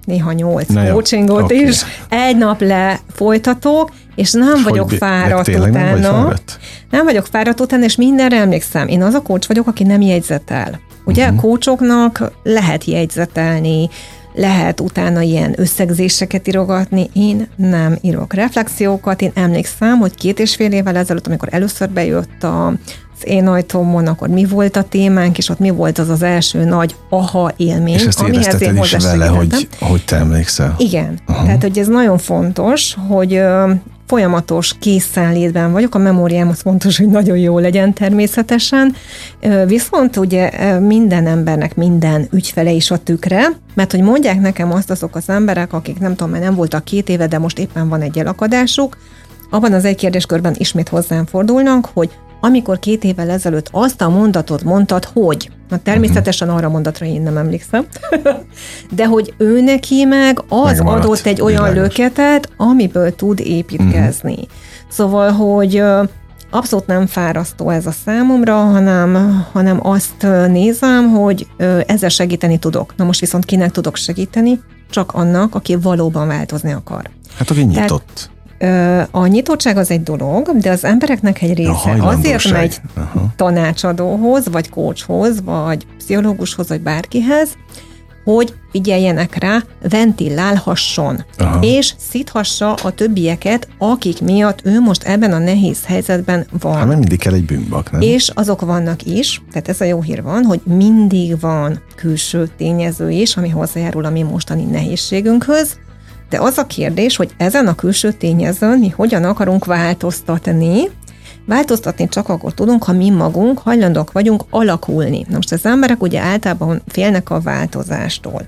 néha nyolc coachingot okay. is, egy nap le folytatok, és nem és vagyok fáradt utána. Nem, vagy nem vagyok fáradt utána, és mindenre emlékszem. Én az a coach vagyok, aki nem jegyzetel. Ugye uh-huh. coachoknak lehet jegyzetelni, lehet utána ilyen összegzéseket írogatni, én nem írok reflexiókat, én emlékszem, hogy két és fél évvel ezelőtt, amikor először bejött a az én ajtómon, akkor mi volt a témánk, és ott mi volt az az első nagy aha élmény, és ezt amihez én is vele, hogy, hogy te emlékszel. Igen, uh-huh. tehát hogy ez nagyon fontos, hogy folyamatos készenlétben vagyok, a memóriám az fontos, hogy nagyon jó legyen természetesen, viszont ugye minden embernek minden ügyfele is a tükre, mert hogy mondják nekem azt azok az emberek, akik nem tudom, mert nem voltak két éve, de most éppen van egy elakadásuk, abban az egy kérdéskörben ismét hozzám fordulnak, hogy amikor két évvel ezelőtt azt a mondatot mondtad, hogy, na természetesen arra mondatra én nem emlékszem, <laughs> de hogy ő neki meg az Megmaradt, adott egy olyan világos. löketet, amiből tud építkezni. Uh-huh. Szóval, hogy abszolút nem fárasztó ez a számomra, hanem, hanem azt nézem, hogy ezzel segíteni tudok. Na most viszont kinek tudok segíteni? Csak annak, aki valóban változni akar. Hát aki nyitott. Tehát, a nyitottság az egy dolog, de az embereknek egy része azért megy Aha. tanácsadóhoz, vagy coachhoz, vagy pszichológushoz, vagy bárkihez, hogy figyeljenek rá, ventilálhasson, Aha. és szíthassa a többieket, akik miatt ő most ebben a nehéz helyzetben van. Hát mindig kell egy bűnbak, nem? És azok vannak is, tehát ez a jó hír van, hogy mindig van külső tényező is, ami hozzájárul a mi mostani nehézségünkhöz, de az a kérdés, hogy ezen a külső tényezőn mi hogyan akarunk változtatni, Változtatni csak akkor tudunk, ha mi magunk hajlandók vagyunk alakulni. Na most az emberek ugye általában félnek a változástól.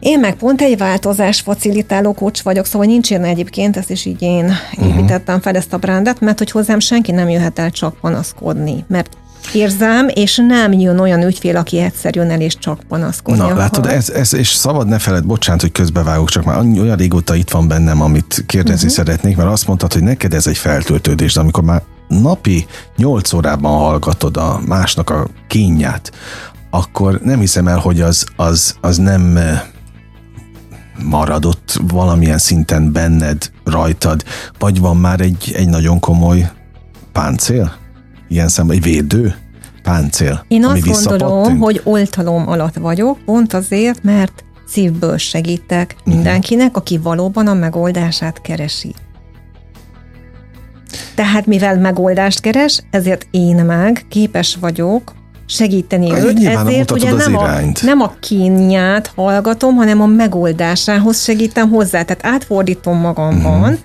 Én meg pont egy változás facilitáló kocs vagyok, szóval nincs ilyen egyébként, ezt is így én építettem fel ezt a brandet, mert hogy hozzám senki nem jöhet el csak panaszkodni, mert érzem, és nem jön olyan ügyfél, aki egyszer jön el és csak panaszkodni Na, akar. látod, ez, ez, és szabad ne feled, bocsánat, hogy közbevágok, csak már olyan régóta itt van bennem, amit kérdezni uh-huh. szeretnék, mert azt mondtad, hogy neked ez egy feltöltődés, de amikor már napi 8 órában hallgatod a másnak a kínját, akkor nem hiszem el, hogy az, az, az nem eh, maradott valamilyen szinten benned, rajtad, vagy van már egy, egy nagyon komoly páncél? Ilyen szemben, egy védő páncél? Én azt gondolom, hogy oltalom alatt vagyok, pont azért, mert szívből segítek mhm. mindenkinek, aki valóban a megoldását keresi. Tehát mivel megoldást keres, ezért én meg képes vagyok segíteni Ay, őt, ezért ugye nem a, nem a kínját hallgatom, hanem a megoldásához segítem hozzá, tehát átfordítom magamban, uh-huh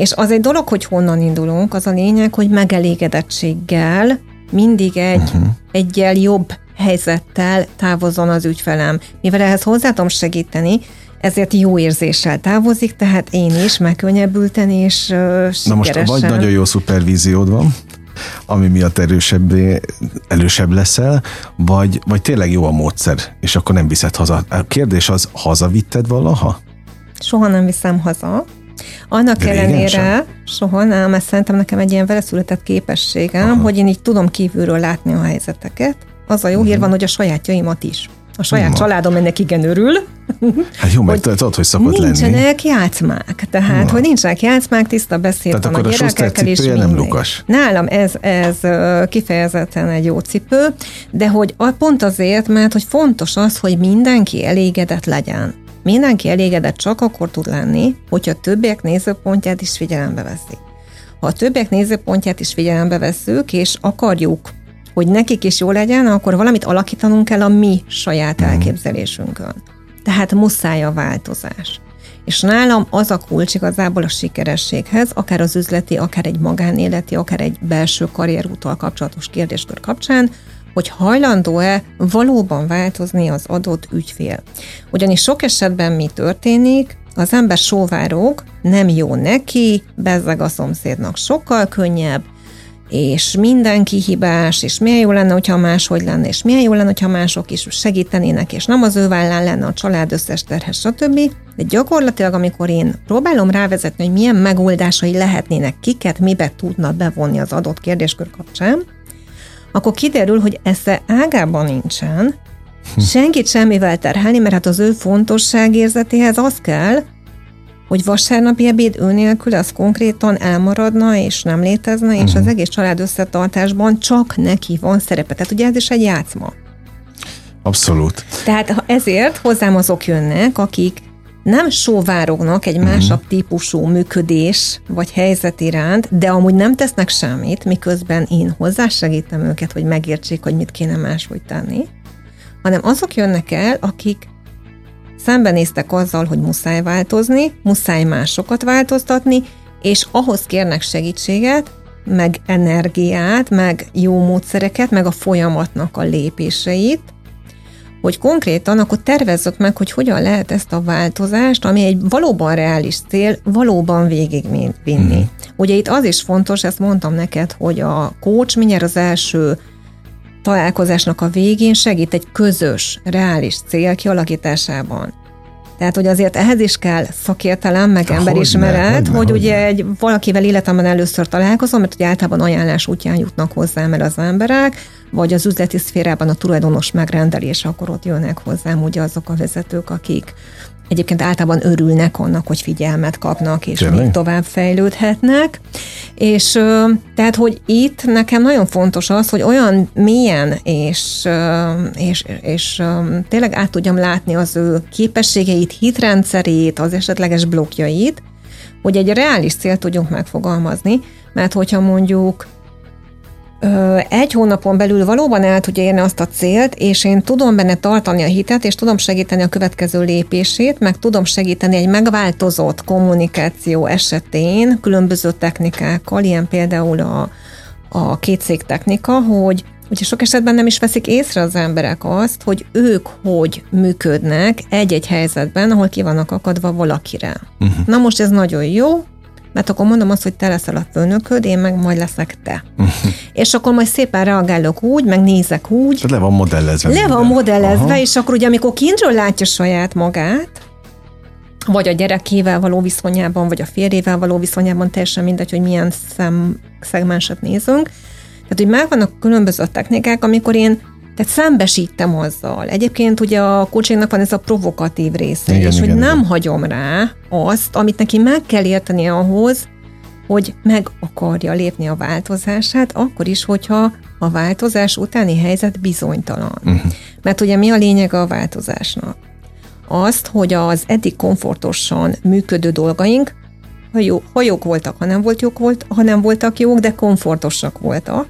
és az egy dolog, hogy honnan indulunk, az a lényeg, hogy megelégedettséggel mindig egy uh-huh. egyel jobb helyzettel távozzon az ügyfelem. Mivel ehhez hozzá tudom segíteni, ezért jó érzéssel távozik, tehát én is megkönnyebbülten és uh, Na most vagy nagyon jó szupervíziód van, ami miatt erősebbé, elősebb leszel, vagy, vagy tényleg jó a módszer, és akkor nem viszed haza. A kérdés az, hazavitted valaha? Soha nem viszem haza, annak De ellenére soha nem, mert szerintem nekem egy ilyen veleszületett képességem, Aha. hogy én így tudom kívülről látni a helyzeteket. Az a jó uh-huh. hír mhm. van, hogy a sajátjaimat is. A saját Ma. családom ennek igen örül. <laughs> Hát jó, mert tudod, hogy szokott lenni. Nincsenek játszmák. Tehát, Ma. hogy nincsenek játszmák, tiszta beszéd Tehát van a gyerekekkel is. nem lukas. Nálam ez, ez kifejezetten egy jó cipő, de hogy pont azért, mert hogy fontos az, hogy mindenki elégedett legyen. Mindenki elégedett csak akkor tud lenni, hogyha a többiek nézőpontját is figyelembe veszi. Ha a többiek nézőpontját is figyelembe veszük, és akarjuk, hogy nekik is jó legyen, akkor valamit alakítanunk kell a mi saját mhm. elképzelésünkön. Tehát muszáj a változás. És nálam az a kulcs igazából a sikerességhez, akár az üzleti, akár egy magánéleti, akár egy belső karrierúttal kapcsolatos kérdéskör kapcsán, hogy hajlandó-e valóban változni az adott ügyfél. Ugyanis sok esetben mi történik, az ember sóvárog, nem jó neki, bezzeg a szomszédnak sokkal könnyebb, és mindenki hibás, és milyen jó lenne, hogyha máshogy lenne, és milyen jó lenne, hogyha mások is segítenének, és nem az ő vállán lenne a család összes terhes, stb. De gyakorlatilag, amikor én próbálom rávezetni, hogy milyen megoldásai lehetnének, kiket mibe tudna bevonni az adott kérdéskör kapcsán, akkor kiderül, hogy esze ágában nincsen, senkit semmivel terhelni, mert hát az ő fontosságérzetéhez az kell, hogy vasárnapi ebéd ő nélkül az konkrétan elmaradna, és nem létezne, és uh-huh. az egész család összetartásban csak neki van szerepe. Tehát ugye ez is egy játszma. Abszolút. Tehát ezért hozzám azok jönnek, akik nem sóvárognak egy másabb uh-huh. típusú működés vagy helyzet iránt, de amúgy nem tesznek semmit, miközben én hozzásegítem őket, hogy megértsék, hogy mit kéne máshogy tenni, hanem azok jönnek el, akik szembenéztek azzal, hogy muszáj változni, muszáj másokat változtatni, és ahhoz kérnek segítséget, meg energiát, meg jó módszereket, meg a folyamatnak a lépéseit, hogy konkrétan akkor tervezzük meg, hogy hogyan lehet ezt a változást, ami egy valóban reális cél, valóban végigvinni. Mm. Ugye itt az is fontos, ezt mondtam neked, hogy a coach mindjárt az első találkozásnak a végén segít egy közös, reális cél kialakításában. Tehát, hogy azért ehhez is kell szakértelem, meg emberismeret, hogy, hogy ugye egy valakivel életemben először találkozom, mert ugye általában ajánlás útján jutnak hozzám el az emberek, vagy az üzleti szférában a tulajdonos megrendelés, akkor ott jönnek hozzám ugye azok a vezetők, akik egyébként általában örülnek annak, hogy figyelmet kapnak, és Tényleg? még tovább fejlődhetnek. És tehát, hogy itt nekem nagyon fontos az, hogy olyan mélyen és, és, és tényleg át tudjam látni az ő képességeit, hitrendszerét, az esetleges blokkjait, hogy egy reális célt tudjunk megfogalmazni, mert hogyha mondjuk egy hónapon belül valóban el tudja érni azt a célt, és én tudom benne tartani a hitet, és tudom segíteni a következő lépését, meg tudom segíteni egy megváltozott kommunikáció esetén különböző technikákkal, ilyen például a, a kétszék technika, hogy Ugye sok esetben nem is veszik észre az emberek azt, hogy ők hogy működnek egy-egy helyzetben, ahol ki vannak akadva valakire. Uh-huh. Na most ez nagyon jó, mert akkor mondom azt, hogy te leszel a főnököd, én meg majd leszek te. <laughs> és akkor majd szépen reagálok úgy, meg nézek úgy. Tehát le van modellezve. Le van modellezve, Aha. és akkor ugye amikor kintről látja saját magát, vagy a gyerekével való viszonyában, vagy a férjével való viszonyában, teljesen mindegy, hogy milyen szem, szegmenset nézünk. Tehát, hogy megvannak különböző technikák, amikor én tehát szembesítem azzal. Egyébként ugye a coachingnak van ez a provokatív része, igen, és igen, hogy igen. nem hagyom rá azt, amit neki meg kell érteni ahhoz, hogy meg akarja lépni a változását, akkor is, hogyha a változás utáni helyzet bizonytalan. Uh-huh. Mert ugye mi a lényeg a változásnak? Azt, hogy az eddig komfortosan működő dolgaink, ha, jó, ha jók voltak, ha nem, volt jók volt, ha nem voltak jók, de komfortosak voltak,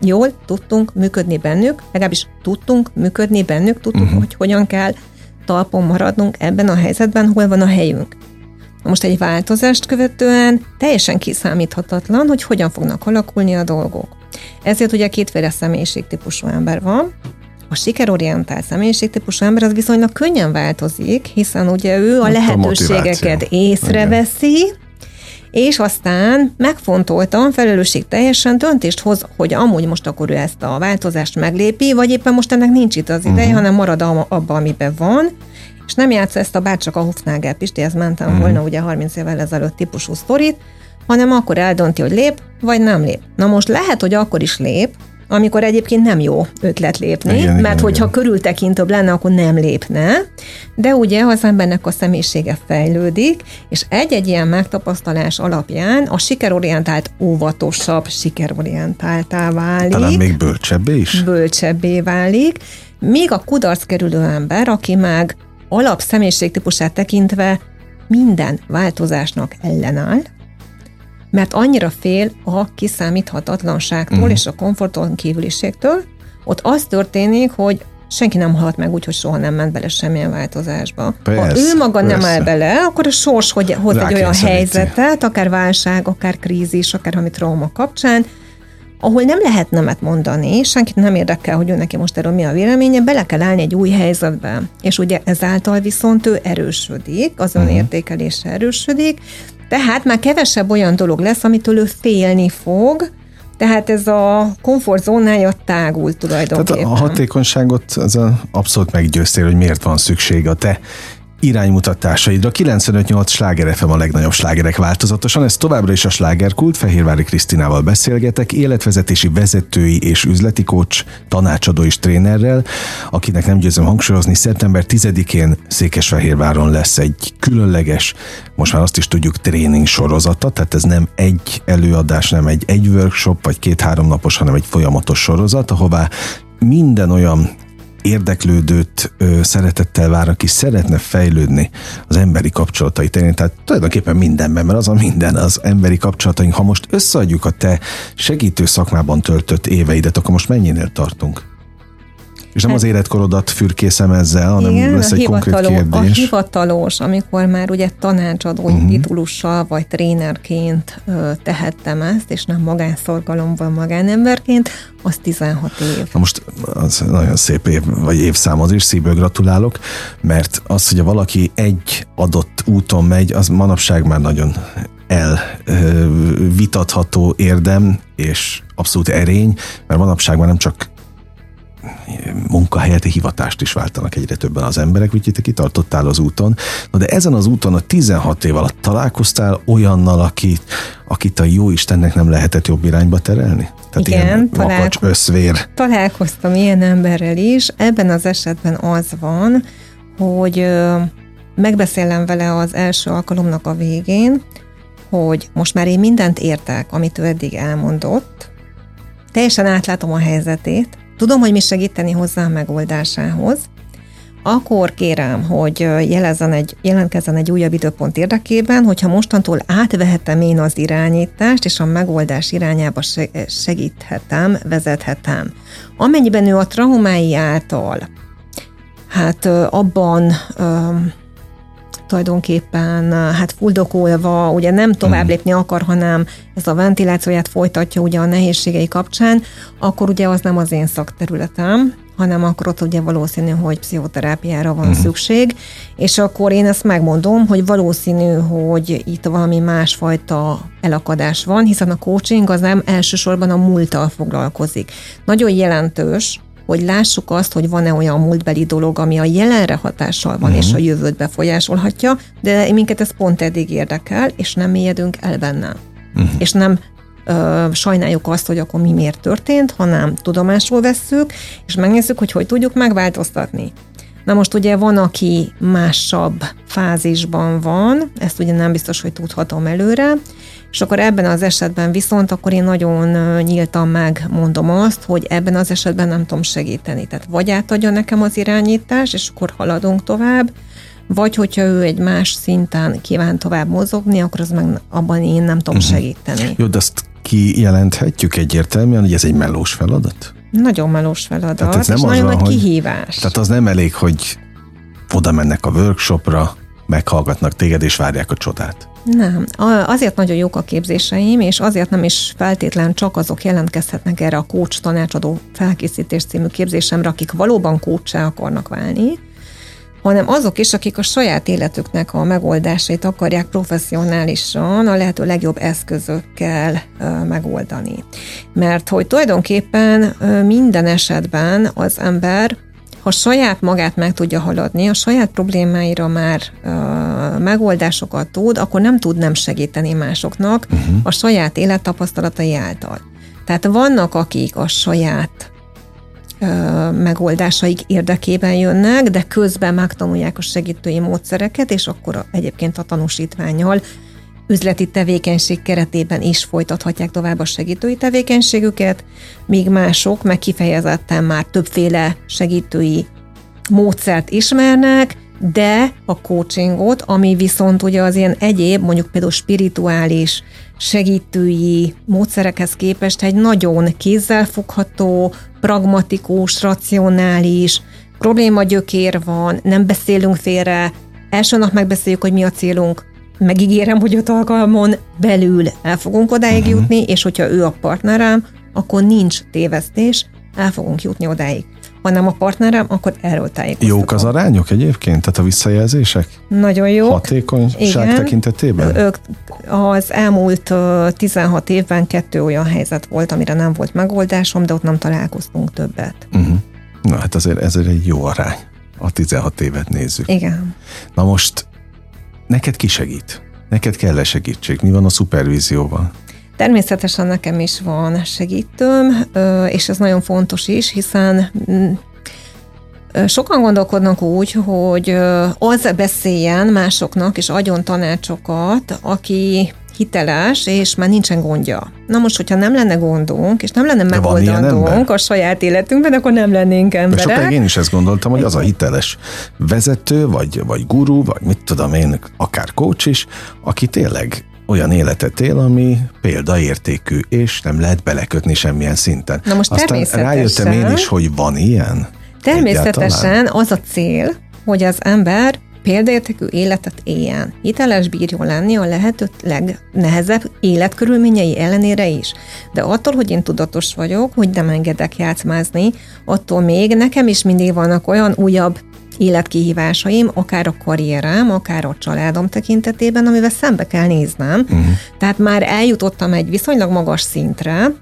jól tudtunk működni bennük, legalábbis tudtunk működni bennük, tudtuk, uh-huh. hogy hogyan kell talpon maradnunk ebben a helyzetben, hol van a helyünk. Most egy változást követően teljesen kiszámíthatatlan, hogy hogyan fognak alakulni a dolgok. Ezért ugye kétféle személyiségtípusú ember van. A sikerorientált személyiségtípusú ember az viszonylag könnyen változik, hiszen ugye ő a lehetőségeket a észreveszi, Igen és aztán megfontoltan, felelősség teljesen döntést hoz, hogy amúgy most akkor ő ezt a változást meglépi, vagy éppen most ennek nincs itt az ideje, uh-huh. hanem marad abba, amiben van, és nem játsza ezt a bárcsak a Hofnagel Pistihez mentem uh-huh. volna ugye 30 évvel ezelőtt típusú sztorit, hanem akkor eldönti, hogy lép, vagy nem lép. Na most lehet, hogy akkor is lép, amikor egyébként nem jó ötlet lépni, igen, mert igen, hogyha igen. körültekintőbb lenne, akkor nem lépne, de ugye az embernek a személyisége fejlődik, és egy-egy ilyen megtapasztalás alapján a sikerorientált óvatosabb sikerorientáltá válik. Talán még bölcsebbé is? Bölcsebbé válik, míg a kudarc kerülő ember, aki meg alap személyiségtípusát tekintve minden változásnak ellenáll, mert annyira fél a kiszámíthatatlanságtól uh-huh. és a komforton kívüliségtől, ott az történik, hogy senki nem halt meg úgy, hogy soha nem ment bele semmilyen változásba. Persze, ha ő maga persze. nem áll bele, akkor a sors hogy hoz egy olyan helyzetet, akár válság, akár krízis, akár ami trauma kapcsán, ahol nem lehet nemet mondani, senkit nem érdekel, hogy ő neki most erről mi a véleménye, bele kell állni egy új helyzetbe. És ugye ezáltal viszont ő erősödik, az önértékelése erősödik, tehát már kevesebb olyan dolog lesz, amitől ő félni fog, tehát ez a komfortzónája tágul tulajdonképpen. Tehát a hatékonyságot az abszolút meggyőztél, hogy miért van szükség a te iránymutatásaidra. 95-8 sláger FM a legnagyobb slágerek változatosan. Ez továbbra is a slágerkult. Fehérvári Krisztinával beszélgetek, életvezetési vezetői és üzleti coach, tanácsadó és trénerrel, akinek nem győzöm hangsúlyozni, szeptember 10-én Székesfehérváron lesz egy különleges, most már azt is tudjuk, tréning sorozata, tehát ez nem egy előadás, nem egy egy workshop, vagy két-három napos, hanem egy folyamatos sorozat, ahová minden olyan érdeklődőt szeretettel vár, aki szeretne fejlődni az emberi kapcsolatai terén. Tehát tulajdonképpen mindenben, mert az a minden az emberi kapcsolataink. Ha most összeadjuk a te segítő szakmában töltött éveidet, akkor most mennyinél tartunk? És nem hát, az életkorodat fürkészem ezzel, hanem igen, lesz egy konkrét kérdés. A hivatalos, amikor már ugye tanácsadó uh-huh. Mhm. titulussal vagy trénerként ö, tehettem ezt, és nem magánszorgalomban magánemberként, az 16 év. Na most az nagyon szép év, vagy évszám az is, szívből gratulálok, mert az, hogy valaki egy adott úton megy, az manapság már nagyon elvitatható érdem, és abszolút erény, mert manapság már nem csak munkahelyet, hivatást is váltanak egyre többen az emberek, úgyhogy te kitartottál az úton. Na de ezen az úton a 16 év alatt találkoztál olyannal, akit, akit a jó Istennek nem lehetett jobb irányba terelni? Tehát Igen, ilyen találko- összvér. találkoztam ilyen emberrel is. Ebben az esetben az van, hogy megbeszélem vele az első alkalomnak a végén, hogy most már én mindent értek, amit ő eddig elmondott, teljesen átlátom a helyzetét, tudom, hogy mi segíteni hozzá a megoldásához, akkor kérem, hogy jelezzen egy, jelentkezzen egy újabb időpont érdekében, hogyha mostantól átvehetem én az irányítást, és a megoldás irányába segíthetem, vezethetem. Amennyiben ő a traumái által, hát abban tulajdonképpen hát fuldokolva, ugye nem tovább mhm. lépni akar, hanem ez a ventilációját folytatja ugye a nehézségei kapcsán, akkor ugye az nem az én szakterületem, hanem akkor ott ugye valószínű, hogy pszichoterápiára van uh-huh. szükség, és akkor én ezt megmondom, hogy valószínű, hogy itt valami másfajta elakadás van, hiszen a coaching az nem elsősorban a múlttal foglalkozik. Nagyon jelentős, hogy lássuk azt, hogy van-e olyan múltbeli dolog, ami a jelenre hatással van, uh-huh. és a jövőt befolyásolhatja, de minket ez pont eddig érdekel, és nem mélyedünk el benne. Uh-huh. És nem ö, sajnáljuk azt, hogy akkor mi miért történt, hanem tudomásul vesszük, és megnézzük, hogy hogy tudjuk megváltoztatni. Na most ugye van, aki másabb fázisban van, ezt ugye nem biztos, hogy tudhatom előre, és akkor ebben az esetben viszont akkor én nagyon nyíltan megmondom azt, hogy ebben az esetben nem tudom segíteni. Tehát vagy átadja nekem az irányítás, és akkor haladunk tovább, vagy hogyha ő egy más szinten kíván tovább mozogni, akkor az meg abban én nem tudom uh-huh. segíteni. Jó, de azt kijelenthetjük egyértelműen, hogy ez egy melós feladat? Nagyon melós feladat, tehát ez nem és az nagyon van, nagy hogy, kihívás. Tehát az nem elég, hogy oda mennek a workshopra, meghallgatnak téged és várják a csodát. Nem. Azért nagyon jók a képzéseim, és azért nem is feltétlen csak azok jelentkezhetnek erre a coach tanácsadó felkészítés című képzésemre, akik valóban coachá akarnak válni, hanem azok is, akik a saját életüknek a megoldásait akarják professzionálisan, a lehető legjobb eszközökkel megoldani. Mert hogy tulajdonképpen minden esetben az ember ha saját magát meg tudja haladni, a saját problémáira már uh, megoldásokat tud, akkor nem tud nem segíteni másoknak uh-huh. a saját élettapasztalatai által. Tehát vannak, akik a saját megoldásaik érdekében jönnek, de közben megtanulják a segítői módszereket, és akkor egyébként a tanúsítványjal üzleti tevékenység keretében is folytathatják tovább a segítői tevékenységüket, míg mások meg kifejezetten már többféle segítői módszert ismernek, de a coachingot, ami viszont ugye az ilyen egyéb, mondjuk például spirituális, segítői módszerekhez képest egy nagyon kézzelfogható, pragmatikus, racionális, problémagyökér van, nem beszélünk félre, első nap megbeszéljük, hogy mi a célunk, megígérem, hogy öt alkalmon belül el fogunk odáig uh-huh. jutni, és hogyha ő a partnerem, akkor nincs tévesztés, el fogunk jutni odáig. Ha nem a partnerem, akkor erről tájékoztatom. Jók az arányok egyébként? Tehát a visszajelzések? Nagyon jó. Hatékonyság Igen. tekintetében? Ők az elmúlt 16 évben kettő olyan helyzet volt, amire nem volt megoldásom, de ott nem találkoztunk többet. Uh-huh. Na hát azért ez egy jó arány. a 16 évet nézzük. Igen. Na most neked ki segít? Neked kell-e segítség? Mi van a szupervízióval? Természetesen nekem is van segítőm, és ez nagyon fontos is, hiszen mm, Sokan gondolkodnak úgy, hogy az beszéljen másoknak, és adjon tanácsokat, aki hiteles, és már nincsen gondja. Na most, hogyha nem lenne gondunk, és nem lenne megoldandónk a saját életünkben, akkor nem lennénk emberek. De sokáig én is ezt gondoltam, hogy az a hiteles vezető, vagy, vagy guru, vagy mit tudom én, akár coach is, aki tényleg olyan életet él, ami példaértékű, és nem lehet belekötni semmilyen szinten. Na most Aztán rájöttem én is, hogy van ilyen. Természetesen Egyáltalán? az a cél, hogy az ember példaértékű életet éljen. Hiteles bírjon lenni a lehető legnehezebb életkörülményei ellenére is. De attól, hogy én tudatos vagyok, hogy nem engedek játszmázni, attól még nekem is mindig vannak olyan újabb életkihívásaim, akár a karrierem, akár a családom tekintetében, amivel szembe kell néznem. Uh-huh. Tehát már eljutottam egy viszonylag magas szintre,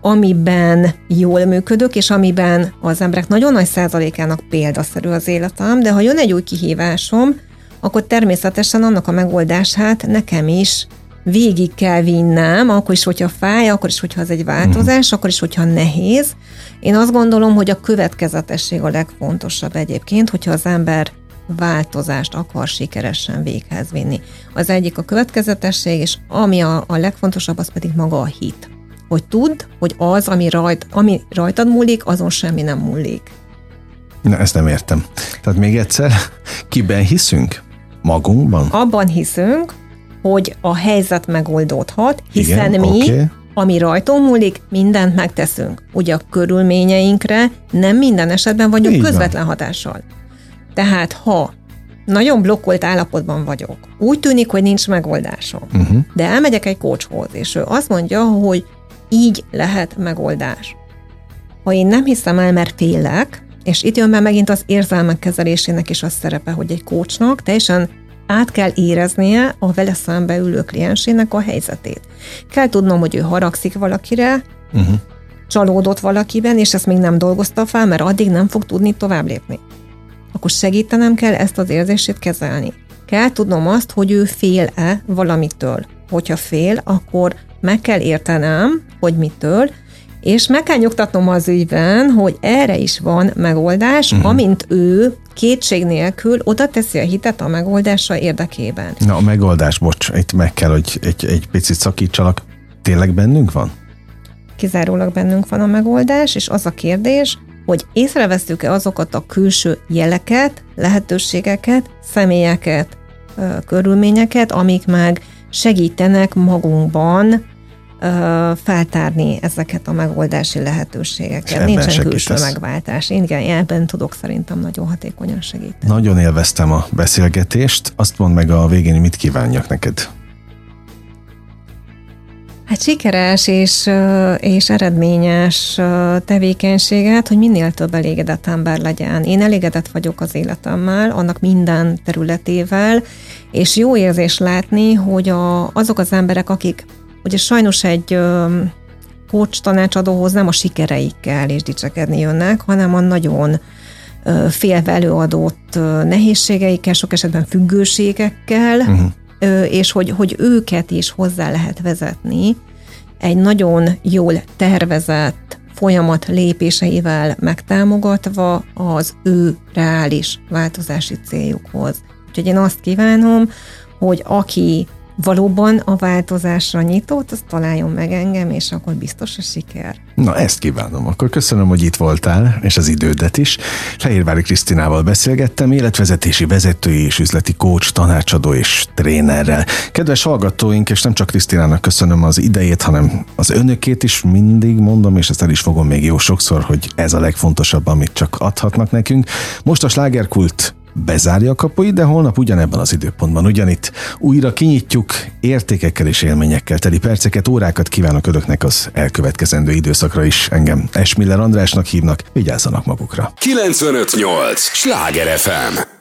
amiben jól működök, és amiben az emberek nagyon nagy százalékának példaszerű az életem, de ha jön egy új kihívásom, akkor természetesen annak a megoldását nekem is végig kell vinnem, akkor is, hogyha fáj, akkor is, hogyha ez egy változás, uh-huh. akkor is, hogyha nehéz. Én azt gondolom, hogy a következetesség a legfontosabb egyébként, hogyha az ember változást akar sikeresen véghez vinni. Az egyik a következetesség, és ami a, a legfontosabb, az pedig maga a hit hogy tudd, hogy az, ami, rajt, ami rajtad múlik, azon semmi nem múlik. Na, ezt nem értem. Tehát még egyszer, kiben hiszünk? Magunkban? Abban hiszünk, hogy a helyzet megoldódhat, hiszen Igen, mi, okay. ami rajtunk múlik, mindent megteszünk. Ugye a körülményeinkre nem minden esetben vagyunk Így közvetlen van. hatással. Tehát ha nagyon blokkolt állapotban vagyok, úgy tűnik, hogy nincs megoldásom, uh-huh. de elmegyek egy kócshoz, és ő azt mondja, hogy így lehet megoldás. Ha én nem hiszem el, mert félek, és itt jön be megint az érzelmek kezelésének is a szerepe, hogy egy kócsnak teljesen át kell éreznie a vele szembe ülő kliensének a helyzetét. Kell tudnom, hogy ő haragszik valakire, uh-huh. csalódott valakiben, és ezt még nem dolgozta fel, mert addig nem fog tudni tovább lépni. Akkor segítenem kell ezt az érzését kezelni. Kell tudnom azt, hogy ő fél-e valamitől. Hogyha fél, akkor meg kell értenem, hogy mitől, és meg kell nyugtatnom az ügyben, hogy erre is van megoldás, uh-huh. amint ő kétség nélkül oda teszi a hitet a megoldása érdekében. Na a megoldás, bocs, itt meg kell, hogy egy, egy picit szakítsalak. Tényleg bennünk van? Kizárólag bennünk van a megoldás, és az a kérdés, hogy észrevesztük-e azokat a külső jeleket, lehetőségeket, személyeket, körülményeket, amik meg segítenek magunkban feltárni ezeket a megoldási lehetőségeket. Nincsen külső megváltás. Igen, ebben tudok szerintem nagyon hatékonyan segíteni. Nagyon élveztem a beszélgetést. Azt mondd meg a végén, mit kívánjak neked. Hát sikeres és, és eredményes tevékenységet, hogy minél több elégedett ember legyen. Én elégedett vagyok az életemmel, annak minden területével, és jó érzés látni, hogy a, azok az emberek, akik ugye sajnos egy coach tanácsadóhoz nem a sikereikkel és dicsekedni jönnek, hanem a nagyon félve előadott nehézségeikkel, sok esetben függőségekkel, uh-huh. és hogy, hogy őket is hozzá lehet vezetni egy nagyon jól tervezett folyamat lépéseivel megtámogatva az ő reális változási céljukhoz. Úgyhogy én azt kívánom, hogy aki valóban a változásra nyitott, az találjon meg engem, és akkor biztos a siker. Na, ezt kívánom. Akkor köszönöm, hogy itt voltál, és az idődet is. Fehérvári Krisztinával beszélgettem, életvezetési vezetői és üzleti coach, tanácsadó és trénerrel. Kedves hallgatóink, és nem csak Krisztinának köszönöm az idejét, hanem az önökét is mindig mondom, és ezt el is fogom még jó sokszor, hogy ez a legfontosabb, amit csak adhatnak nekünk. Most a slágerkult bezárja a kapuit, de holnap ugyanebben az időpontban, ugyanitt újra kinyitjuk értékekkel és élményekkel teli perceket, órákat kívánok önöknek az elkövetkezendő időszakra is. Engem Esmiller Andrásnak hívnak, vigyázzanak magukra. 958! Sláger FM!